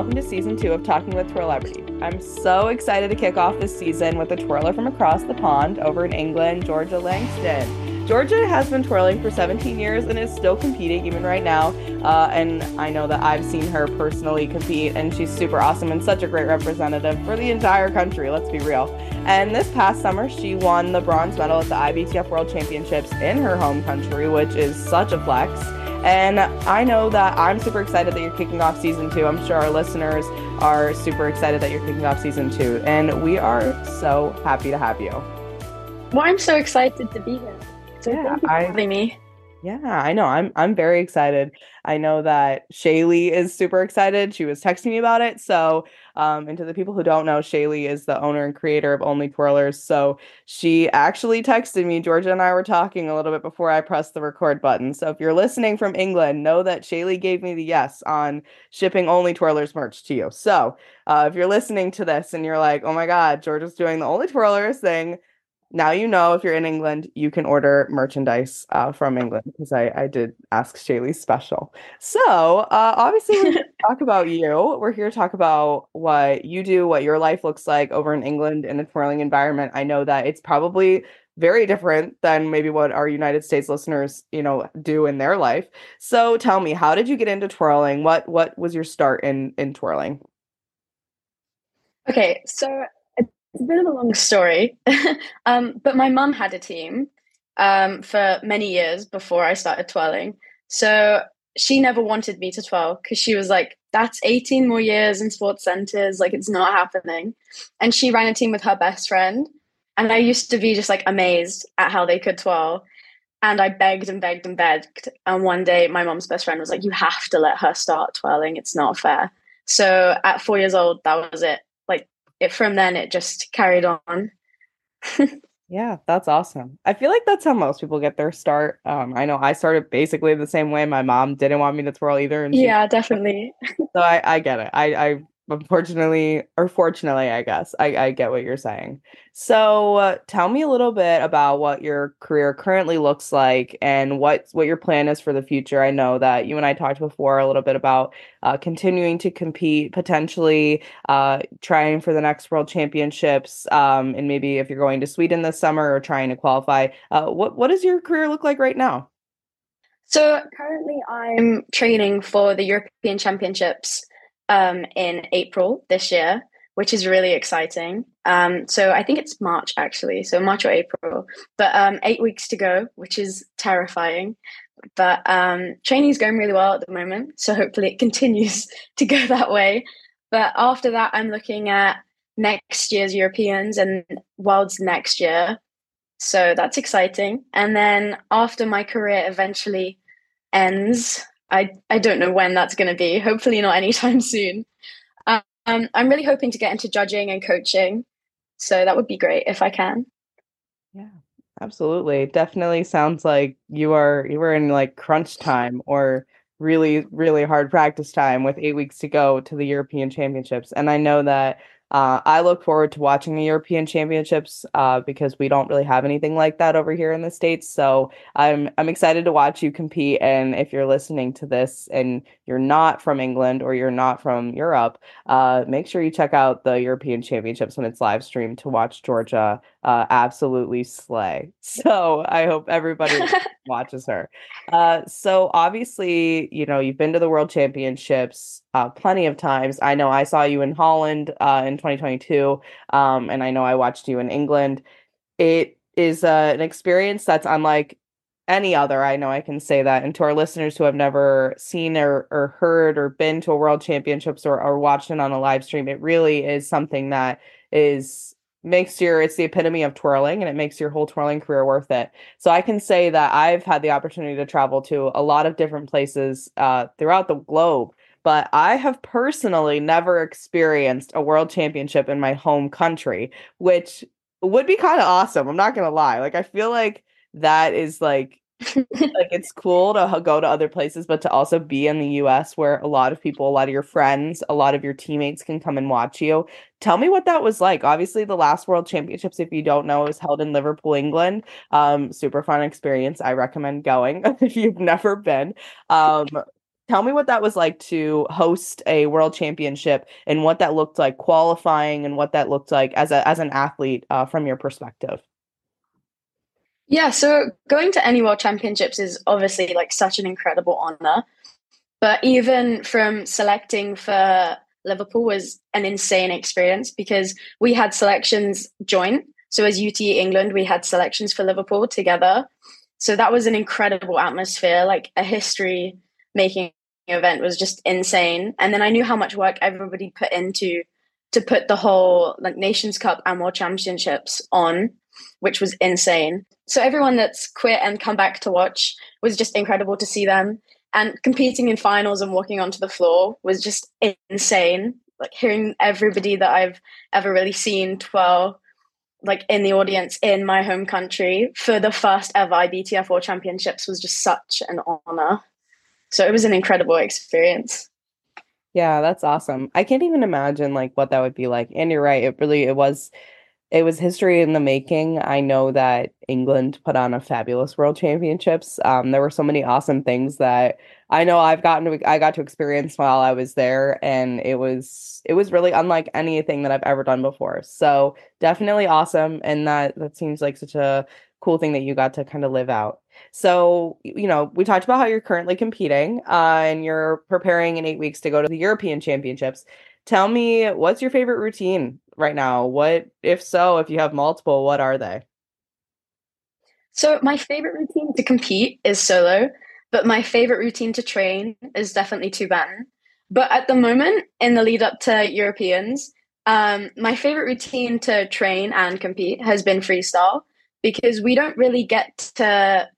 welcome to season two of Talking with Twirlebrity. I'm so excited to kick off this season with a twirler from across the pond over in England, Georgia Langston. Georgia has been twirling for 17 years and is still competing even right now. Uh, and I know that I've seen her personally compete, and she's super awesome and such a great representative for the entire country, let's be real. And this past summer, she won the bronze medal at the IBTF World Championships in her home country, which is such a flex. And I know that I'm super excited that you're kicking off season two. I'm sure our listeners are super excited that you're kicking off season two. And we are so happy to have you. Well, I'm so excited to be here. So yeah, thank you for I, having me. Yeah, I know. I'm I'm very excited. I know that Shaylee is super excited. She was texting me about it. So, um, and to the people who don't know, Shaylee is the owner and creator of Only Twirlers. So she actually texted me. Georgia and I were talking a little bit before I pressed the record button. So if you're listening from England, know that Shaylee gave me the yes on shipping Only Twirlers merch to you. So uh, if you're listening to this and you're like, oh my God, Georgia's doing the Only Twirlers thing, now you know if you're in England, you can order merchandise uh, from England because I, I did ask Shaylee special. So uh, obviously, we're here to talk about you. We're here to talk about what you do, what your life looks like over in England in a twirling environment. I know that it's probably very different than maybe what our United States listeners, you know, do in their life. So tell me, how did you get into twirling? What what was your start in in twirling? Okay, so it's a bit of a long story, um, but my mum had a team um, for many years before I started twirling. So she never wanted me to twirl because she was like, that's 18 more years in sports centers. Like, it's not happening. And she ran a team with her best friend. And I used to be just like amazed at how they could twirl. And I begged and begged and begged. And one day, my mom's best friend was like, You have to let her start twirling. It's not fair. So at four years old, that was it it from then it just carried on. yeah, that's awesome. I feel like that's how most people get their start. Um, I know I started basically the same way. My mom didn't want me to twirl either. And yeah, definitely. so I, I get it. I, I unfortunately or fortunately i guess i, I get what you're saying. So uh, tell me a little bit about what your career currently looks like and what what your plan is for the future. I know that you and i talked before a little bit about uh, continuing to compete potentially uh, trying for the next world championships um, and maybe if you're going to sweden this summer or trying to qualify uh, what what does your career look like right now? So currently i'm training for the european championships um, in April this year, which is really exciting. Um, so I think it's March actually, so March or April, but um, eight weeks to go, which is terrifying. But um, training is going really well at the moment, so hopefully it continues to go that way. But after that, I'm looking at next year's Europeans and Worlds next year. So that's exciting. And then after my career eventually ends, I, I don't know when that's going to be. Hopefully, not anytime soon. Um, I'm really hoping to get into judging and coaching. So that would be great if I can. Yeah, absolutely. Definitely sounds like you are you were in like crunch time or really really hard practice time with 8 weeks to go to the European Championships. And I know that uh, I look forward to watching the European Championships uh, because we don't really have anything like that over here in the states. So I'm I'm excited to watch you compete. And if you're listening to this and you're not from England or you're not from Europe, uh, make sure you check out the European Championships when it's live streamed to watch Georgia uh, absolutely slay. So I hope everybody watches her. Uh, so obviously, you know, you've been to the World Championships uh, plenty of times. I know I saw you in Holland uh, in 2022, um, and I know I watched you in England. It is uh, an experience that's unlike any other. I know I can say that. And to our listeners who have never seen or, or heard or been to a World Championships or, or watched it on a live stream, it really is something that is makes your it's the epitome of twirling and it makes your whole twirling career worth it. So i can say that i've had the opportunity to travel to a lot of different places uh, throughout the globe but i have personally never experienced a world championship in my home country which would be kind of awesome i'm not gonna lie. Like i feel like that is like like it's cool to go to other places, but to also be in the US where a lot of people, a lot of your friends, a lot of your teammates can come and watch you. Tell me what that was like. Obviously, the last World Championships, if you don't know, was held in Liverpool, England. Um, super fun experience. I recommend going if you've never been. Um, tell me what that was like to host a world championship and what that looked like qualifying and what that looked like as a as an athlete uh, from your perspective. Yeah, so going to any world championships is obviously like such an incredible honor. But even from selecting for Liverpool was an insane experience because we had selections joint. So as UT England, we had selections for Liverpool together. So that was an incredible atmosphere, like a history making event was just insane. And then I knew how much work everybody put into to put the whole like Nations Cup and World Championships on, which was insane. So everyone that's quit and come back to watch was just incredible to see them. And competing in finals and walking onto the floor was just insane. Like hearing everybody that I've ever really seen twirl like in the audience in my home country for the first ever IBTF Championships was just such an honor. So it was an incredible experience. Yeah, that's awesome. I can't even imagine like what that would be like. And you're right, it really it was it was history in the making. I know that England put on a fabulous World Championships. Um, there were so many awesome things that I know I've gotten to I got to experience while I was there, and it was it was really unlike anything that I've ever done before. So definitely awesome, and that that seems like such a cool thing that you got to kind of live out. So, you know, we talked about how you're currently competing uh, and you're preparing in eight weeks to go to the European Championships. Tell me, what's your favorite routine right now? What, if so, if you have multiple, what are they? So, my favorite routine to compete is solo, but my favorite routine to train is definitely two baton. But at the moment, in the lead up to Europeans, um, my favorite routine to train and compete has been freestyle because we don't really get to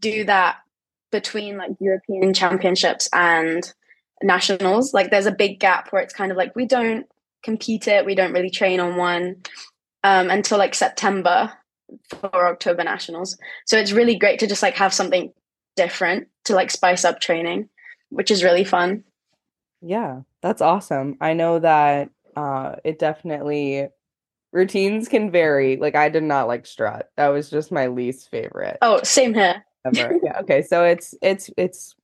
do that between like European championships and nationals. Like there's a big gap where it's kind of like we don't compete it, we don't really train on one um, until like September for October nationals. So it's really great to just like have something different to like spice up training, which is really fun. Yeah, that's awesome. I know that uh, it definitely routines can vary. Like I did not like strut. That was just my least favorite. Oh, same here. Ever. yeah. Okay. So it's it's it's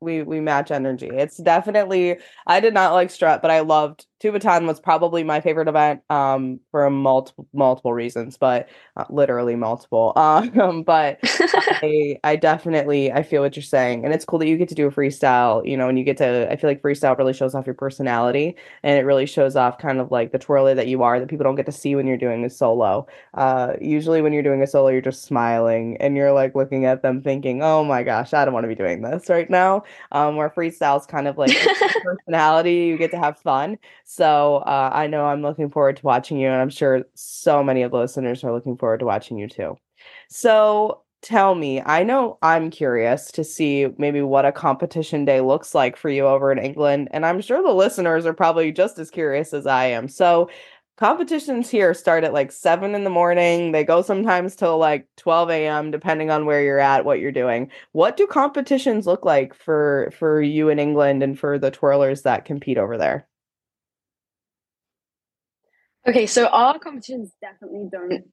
we we match energy. It's definitely I did not like strut, but I loved two baton was probably my favorite event um for multiple multiple reasons, but uh, literally multiple. Um, but I I definitely I feel what you're saying, and it's cool that you get to do a freestyle. You know, and you get to I feel like freestyle really shows off your personality, and it really shows off kind of like the twirler that you are that people don't get to see when you're doing a solo. Uh, usually when you're doing a solo, you're just smiling and you're like looking at them thinking, oh my gosh, I don't want to be doing this right now. Um, where freestyle is kind of like personality, you get to have fun. So uh, I know I'm looking forward to watching you, and I'm sure so many of the listeners are looking forward to watching you too. So tell me, I know I'm curious to see maybe what a competition day looks like for you over in England, and I'm sure the listeners are probably just as curious as I am. So competitions here start at like 7 in the morning they go sometimes till like 12 a.m depending on where you're at what you're doing what do competitions look like for for you in england and for the twirlers that compete over there okay so our competitions definitely don't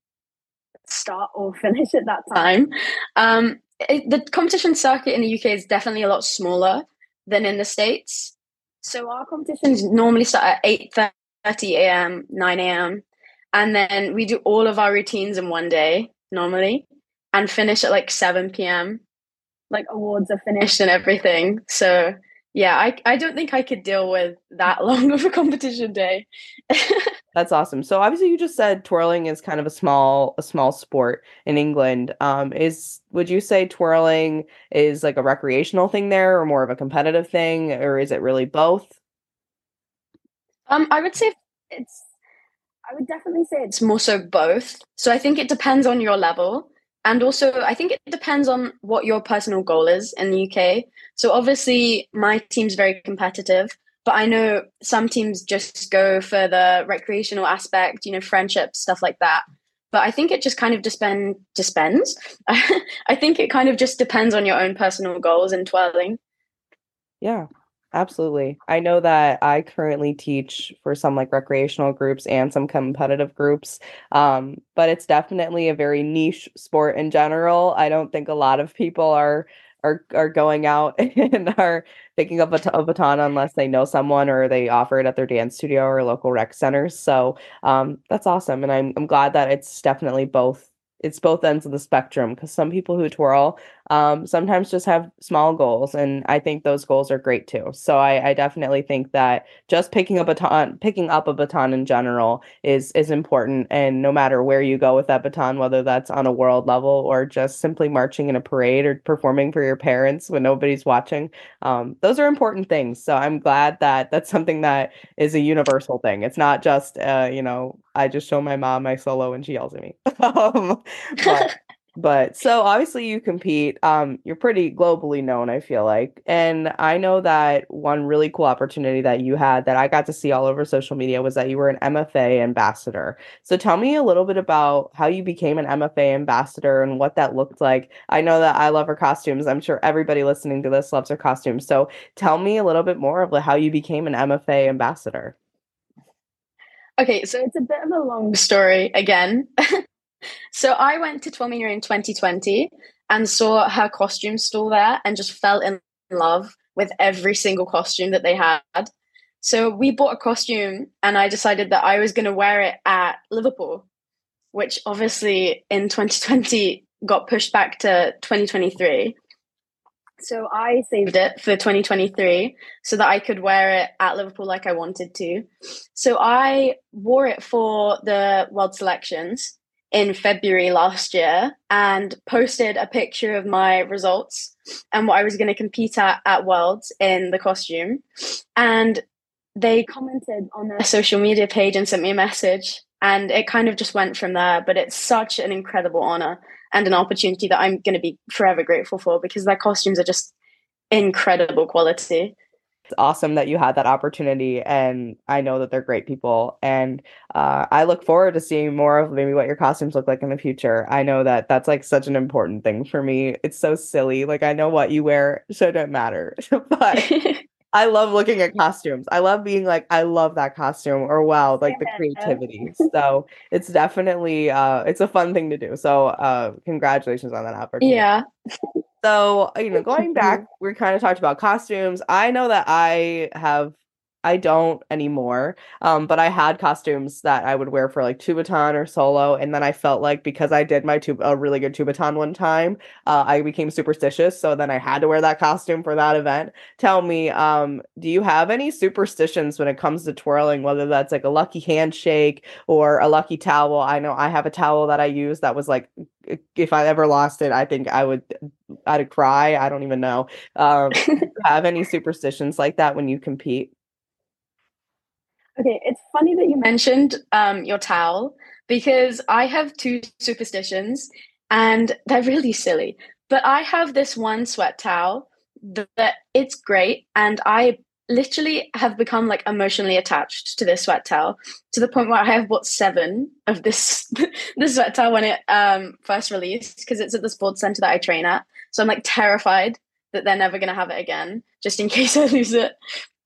start or finish at that time um it, the competition circuit in the uk is definitely a lot smaller than in the states so our competitions normally start at eight thirty a.m., 9 a.m. And then we do all of our routines in one day normally and finish at like 7 p.m. Like awards are finished and everything. So yeah, I, I don't think I could deal with that long of a competition day. That's awesome. So obviously you just said twirling is kind of a small a small sport in England. Um is would you say twirling is like a recreational thing there or more of a competitive thing or is it really both? Um, I would say it's. I would definitely say it's more so both. So I think it depends on your level, and also I think it depends on what your personal goal is in the UK. So obviously, my team's very competitive, but I know some teams just go for the recreational aspect, you know, friendship stuff like that. But I think it just kind of depend depends. I think it kind of just depends on your own personal goals and twirling. Yeah, Absolutely. I know that I currently teach for some like recreational groups and some competitive groups. Um, but it's definitely a very niche sport in general. I don't think a lot of people are are are going out and are picking up a, a baton unless they know someone or they offer it at their dance studio or local rec centers. So um, that's awesome, and I'm I'm glad that it's definitely both it's both ends of the spectrum because some people who twirl um, sometimes just have small goals and i think those goals are great too. So I, I, definitely think that just picking up a baton picking up a baton in general is is important. And no matter where you go with that baton whether that's on a world level or just simply marching in a parade or performing for your parents when nobody's watching um, those are important things. So i'm glad that that's something that is a universal thing. It's not just uh, you know i just show my mom my solo and she yells at me. Um, but but so obviously you compete um you're pretty globally known i feel like and i know that one really cool opportunity that you had that i got to see all over social media was that you were an mfa ambassador. So tell me a little bit about how you became an mfa ambassador and what that looked like. I know that i love her costumes. I'm sure everybody listening to this loves her costumes. So tell me a little bit more of how you became an mfa ambassador. Okay, so it's a bit of a long story again. So I went to Twirlmania in 2020 and saw her costume store there and just fell in love with every single costume that they had. So we bought a costume and I decided that I was going to wear it at Liverpool, which obviously in 2020 got pushed back to 2023. So I saved it for 2023 so that I could wear it at Liverpool like I wanted to. So I wore it for the World Selections in February last year and posted a picture of my results and what I was going to compete at at Worlds in the costume. And they commented on their social media page and sent me a message. And it kind of just went from there. But it's such an incredible honor and an opportunity that I'm going to be forever grateful for because their costumes are just incredible quality it's awesome that you had that opportunity and i know that they're great people and uh, i look forward to seeing more of maybe what your costumes look like in the future. I know that that's like such an important thing for me. It's so silly like i know what you wear so shouldn't matter but I love looking at costumes. I love being like, I love that costume, or wow, like the creativity. so it's definitely uh it's a fun thing to do. So uh congratulations on that opportunity. Yeah. So, you know, going back, we kind of talked about costumes. I know that I have I don't anymore. Um, but I had costumes that I would wear for like two baton or solo, and then I felt like because I did my tube a really good two baton one time, uh, I became superstitious. So then I had to wear that costume for that event. Tell me, um, do you have any superstitions when it comes to twirling? Whether that's like a lucky handshake or a lucky towel. I know I have a towel that I use that was like if I ever lost it, I think I would I'd cry. I don't even know. Um, have any superstitions like that when you compete? Okay, it's funny that you mentioned um, your towel because I have two superstitions and they're really silly. But I have this one sweat towel that it's great, and I literally have become like emotionally attached to this sweat towel to the point where I have bought seven of this this sweat towel when it um, first released because it's at the sports center that I train at. So I'm like terrified that they're never going to have it again, just in case I lose it.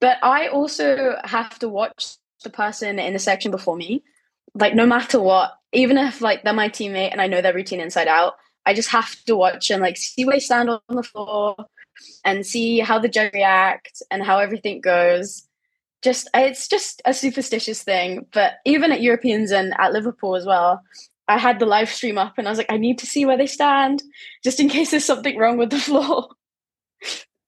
But I also have to watch the person in the section before me. Like no matter what, even if like they're my teammate and I know their routine inside out, I just have to watch and like see where they stand on the floor and see how the judge react and how everything goes. Just it's just a superstitious thing. But even at Europeans and at Liverpool as well, I had the live stream up and I was like, I need to see where they stand just in case there's something wrong with the floor.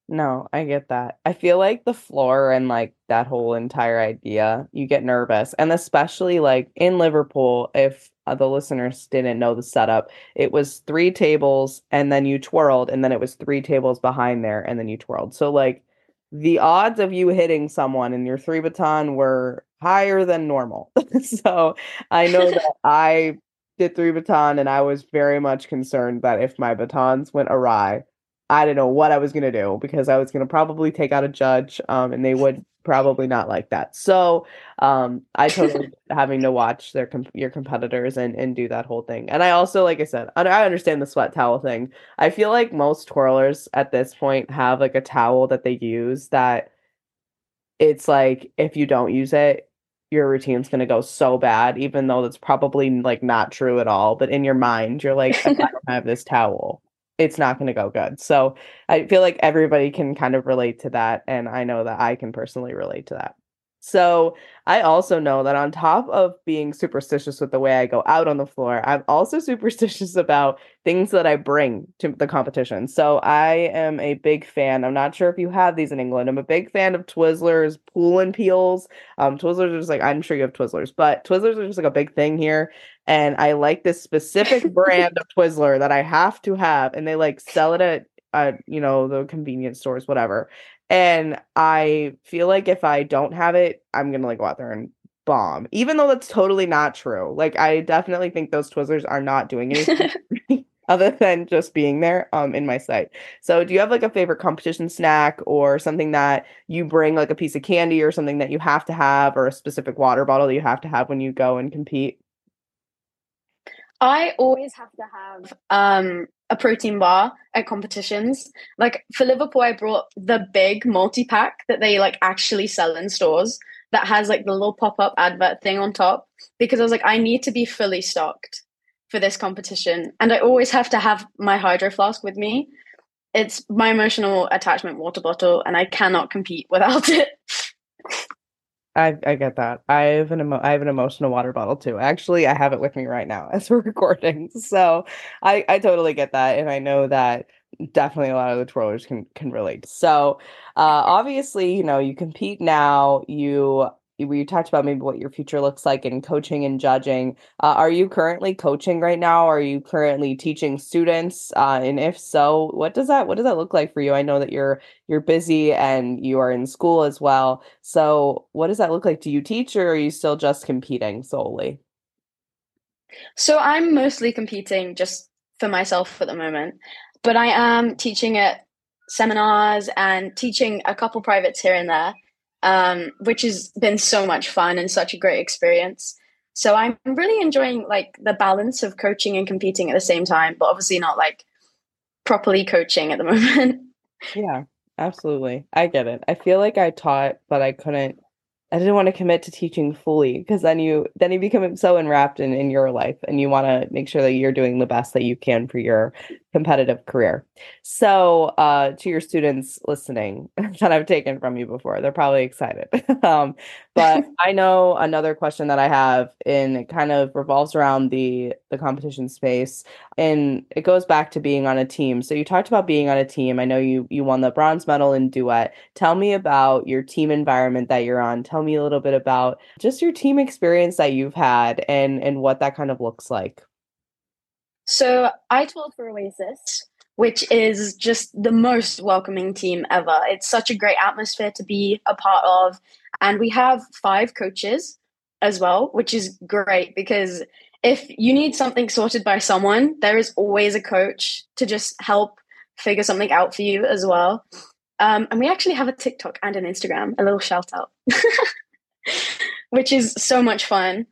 No, I get that. I feel like the floor and like that whole entire idea, you get nervous. And especially like in Liverpool, if uh, the listeners didn't know the setup, it was three tables and then you twirled, and then it was three tables behind there and then you twirled. So, like, the odds of you hitting someone in your three baton were higher than normal. so, I know that I did three baton and I was very much concerned that if my batons went awry, I didn't know what I was gonna do because I was gonna probably take out a judge, um, and they would probably not like that. So, um, I totally having to watch their com- your competitors and and do that whole thing. And I also, like I said, I, I understand the sweat towel thing. I feel like most twirlers at this point have like a towel that they use that it's like if you don't use it, your routine's gonna go so bad, even though that's probably like not true at all. But in your mind, you're like, I don't have this towel it's not going to go good. So I feel like everybody can kind of relate to that. And I know that I can personally relate to that. So I also know that on top of being superstitious with the way I go out on the floor, I'm also superstitious about things that I bring to the competition. So I am a big fan. I'm not sure if you have these in England. I'm a big fan of Twizzlers, Pull and Peels. Um, Twizzlers are just like I'm sure you have Twizzlers, but Twizzlers are just like a big thing here. And I like this specific brand of Twizzler that I have to have, and they like sell it at at you know the convenience stores, whatever. And I feel like if I don't have it, I'm gonna like go out there and bomb. Even though that's totally not true. Like I definitely think those Twizzlers are not doing anything other than just being there um in my sight. So do you have like a favorite competition snack or something that you bring like a piece of candy or something that you have to have or a specific water bottle that you have to have when you go and compete? I always have to have um a protein bar at competitions. Like for Liverpool, I brought the big multi pack that they like actually sell in stores that has like the little pop up advert thing on top because I was like, I need to be fully stocked for this competition. And I always have to have my hydro flask with me. It's my emotional attachment water bottle, and I cannot compete without it. I I get that. I have an emo- I have an emotional water bottle too. Actually, I have it with me right now as we're recording. So I I totally get that, and I know that definitely a lot of the twirlers can can relate. So uh, obviously, you know, you compete now. You we talked about maybe what your future looks like in coaching and judging. Uh, are you currently coaching right now? Are you currently teaching students? Uh, and if so, what does that what does that look like for you? I know that you're you're busy and you are in school as well. So what does that look like? Do you teach or are you still just competing solely? So I'm mostly competing just for myself at the moment, but I am teaching at seminars and teaching a couple privates here and there um, which has been so much fun and such a great experience. So I'm really enjoying like the balance of coaching and competing at the same time, but obviously not like properly coaching at the moment. Yeah, absolutely. I get it. I feel like I taught, but I couldn't I didn't want to commit to teaching fully because then you then you become so enwrapped in, in your life and you want to make sure that you're doing the best that you can for your competitive career. So uh, to your students listening that I've taken from you before, they're probably excited. um, but I know another question that I have in it kind of revolves around the the competition space and it goes back to being on a team. So you talked about being on a team. I know you you won the bronze medal in duet. Tell me about your team environment that you're on. Tell me a little bit about just your team experience that you've had and and what that kind of looks like. So I told for Oasis, which is just the most welcoming team ever. It's such a great atmosphere to be a part of. And we have five coaches as well, which is great because if you need something sorted by someone, there is always a coach to just help figure something out for you as well. Um, and we actually have a TikTok and an Instagram, a little shout out, which is so much fun.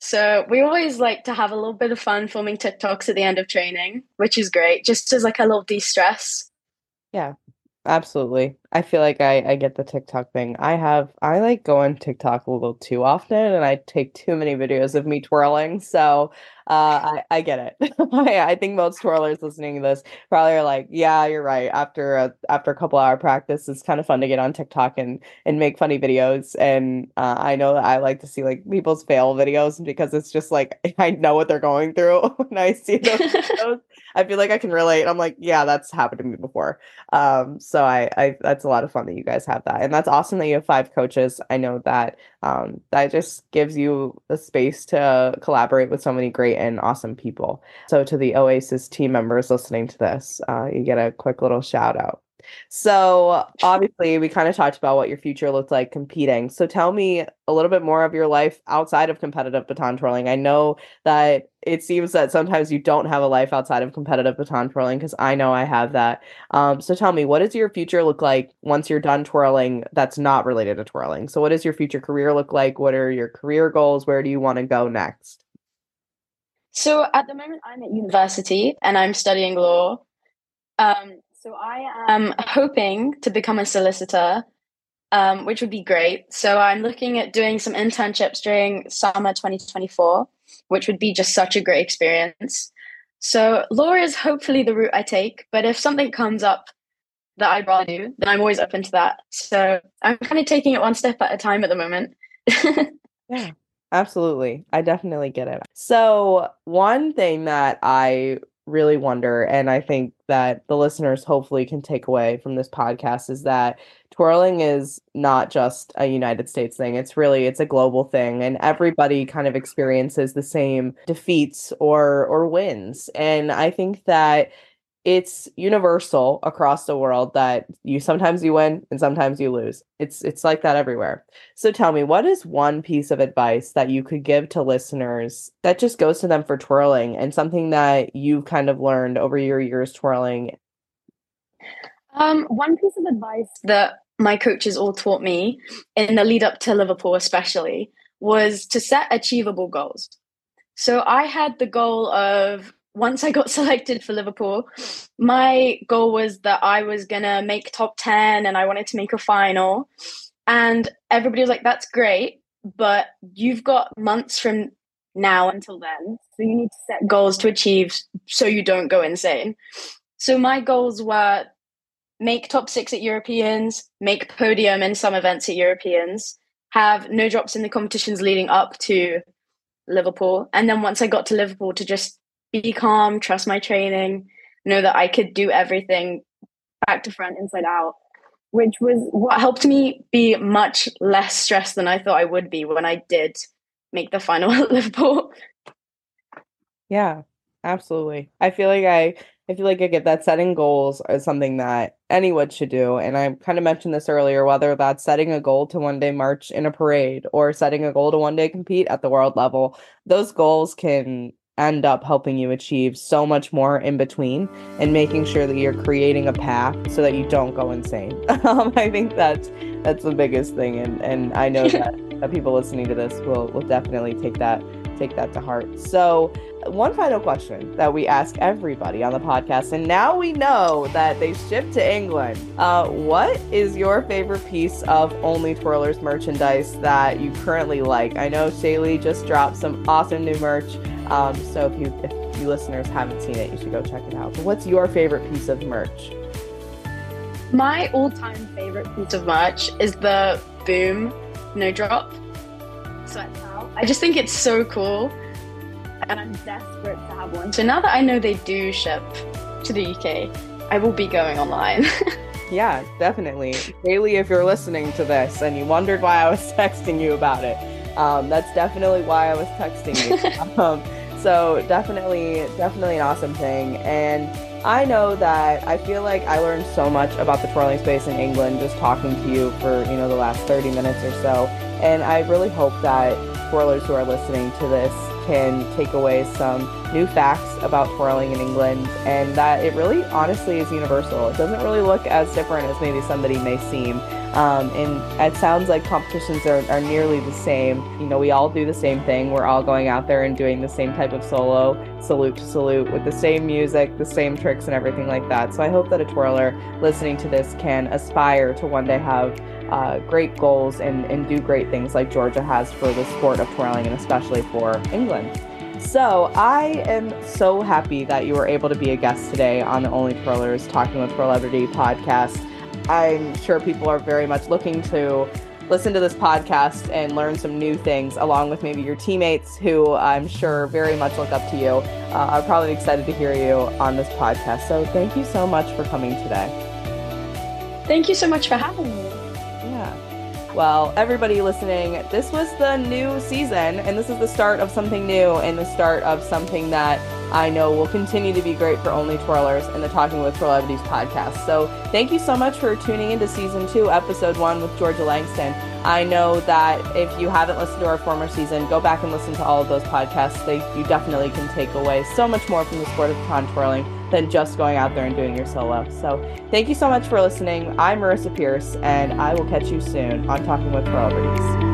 So we always like to have a little bit of fun filming TikToks at the end of training, which is great, just as like a little de stress. Yeah, absolutely. I feel like I, I get the TikTok thing. I have I like go on TikTok a little too often and I take too many videos of me twirling. So uh, I, I get it. I, I think most twirlers listening to this probably are like, yeah, you're right. After a after a couple hour practice, it's kind of fun to get on TikTok and and make funny videos. And uh, I know that I like to see like people's fail videos because it's just like I know what they're going through when I see those videos. I feel like I can relate. I'm like, yeah, that's happened to me before. Um, so I, I that's a lot of fun that you guys have that, and that's awesome that you have five coaches. I know that um, that just gives you the space to collaborate with so many great and awesome people. So, to the Oasis team members listening to this, uh, you get a quick little shout out. So, obviously, we kind of talked about what your future looked like competing. So, tell me a little bit more of your life outside of competitive baton twirling. I know that it seems that sometimes you don't have a life outside of competitive baton twirling because I know I have that. Um, so, tell me, what does your future look like once you're done twirling that's not related to twirling? So, what does your future career look like? What are your career goals? Where do you want to go next? So, at the moment, I'm at university and I'm studying law. Um, so I am hoping to become a solicitor, um, which would be great. So I'm looking at doing some internships during summer 2024, which would be just such a great experience. So law is hopefully the route I take, but if something comes up that I'd rather do, then I'm always open to that. So I'm kind of taking it one step at a time at the moment. yeah, absolutely. I definitely get it. So, one thing that I really wonder, and I think that the listeners hopefully can take away from this podcast is that twirling is not just a United States thing. It's really it's a global thing and everybody kind of experiences the same defeats or or wins. And I think that it's universal across the world that you sometimes you win and sometimes you lose. It's it's like that everywhere. So tell me, what is one piece of advice that you could give to listeners that just goes to them for twirling and something that you've kind of learned over your years twirling? Um, one piece of advice that my coaches all taught me in the lead up to Liverpool, especially, was to set achievable goals. So I had the goal of once I got selected for Liverpool, my goal was that I was going to make top 10 and I wanted to make a final. And everybody was like, that's great, but you've got months from now until then. So you need to set goals to achieve so you don't go insane. So my goals were make top six at Europeans, make podium in some events at Europeans, have no drops in the competitions leading up to Liverpool. And then once I got to Liverpool, to just be calm, trust my training, know that I could do everything back to front, inside out, which was what helped me be much less stressed than I thought I would be when I did make the final at Liverpool. Yeah, absolutely. I feel like I I feel like I get that setting goals is something that anyone should do. And I kind of mentioned this earlier, whether that's setting a goal to one day march in a parade or setting a goal to one day compete at the world level, those goals can end up helping you achieve so much more in between and making sure that you're creating a path so that you don't go insane. um, I think that's that's the biggest thing and and I know that, that people listening to this will will definitely take that take that to heart. So one final question that we ask everybody on the podcast, and now we know that they ship to England. Uh, what is your favorite piece of Only Twirlers merchandise that you currently like? I know Shaylee just dropped some awesome new merch. Um, so if you if you listeners haven't seen it, you should go check it out. But what's your favorite piece of merch? My all-time favorite piece of merch is the Boom No Drop sweat towel. I just think it's so cool, and I'm desperate to have one. So now that I know they do ship to the UK, I will be going online. yeah, definitely. Shaylee, if you're listening to this and you wondered why I was texting you about it, um, that's definitely why I was texting you. um, so definitely, definitely an awesome thing. And I know that I feel like I learned so much about the twirling space in England just talking to you for, you know, the last 30 minutes or so. And I really hope that twirlers who are listening to this can take away some new facts about twirling in England and that it really honestly is universal. It doesn't really look as different as maybe somebody may seem. Um, and it sounds like competitions are, are nearly the same. You know, we all do the same thing. We're all going out there and doing the same type of solo, salute to salute, with the same music, the same tricks, and everything like that. So I hope that a twirler listening to this can aspire to one day have uh, great goals and, and do great things like Georgia has for the sport of twirling and especially for England. So I am so happy that you were able to be a guest today on the Only Twirlers Talking with Twirlebrity podcast. I'm sure people are very much looking to listen to this podcast and learn some new things, along with maybe your teammates who I'm sure very much look up to you. Uh, are probably excited to hear you on this podcast. So thank you so much for coming today. Thank you so much for having me. Well, everybody listening, this was the new season, and this is the start of something new and the start of something that I know will continue to be great for Only Twirlers and the Talking with Twirlebrities podcast. So, thank you so much for tuning into season two, episode one with Georgia Langston. I know that if you haven't listened to our former season, go back and listen to all of those podcasts. They, you definitely can take away so much more from the sport of con twirling than just going out there and doing your solo. So thank you so much for listening. I'm Marissa Pierce, and I will catch you soon on Talking with Twirlebrities.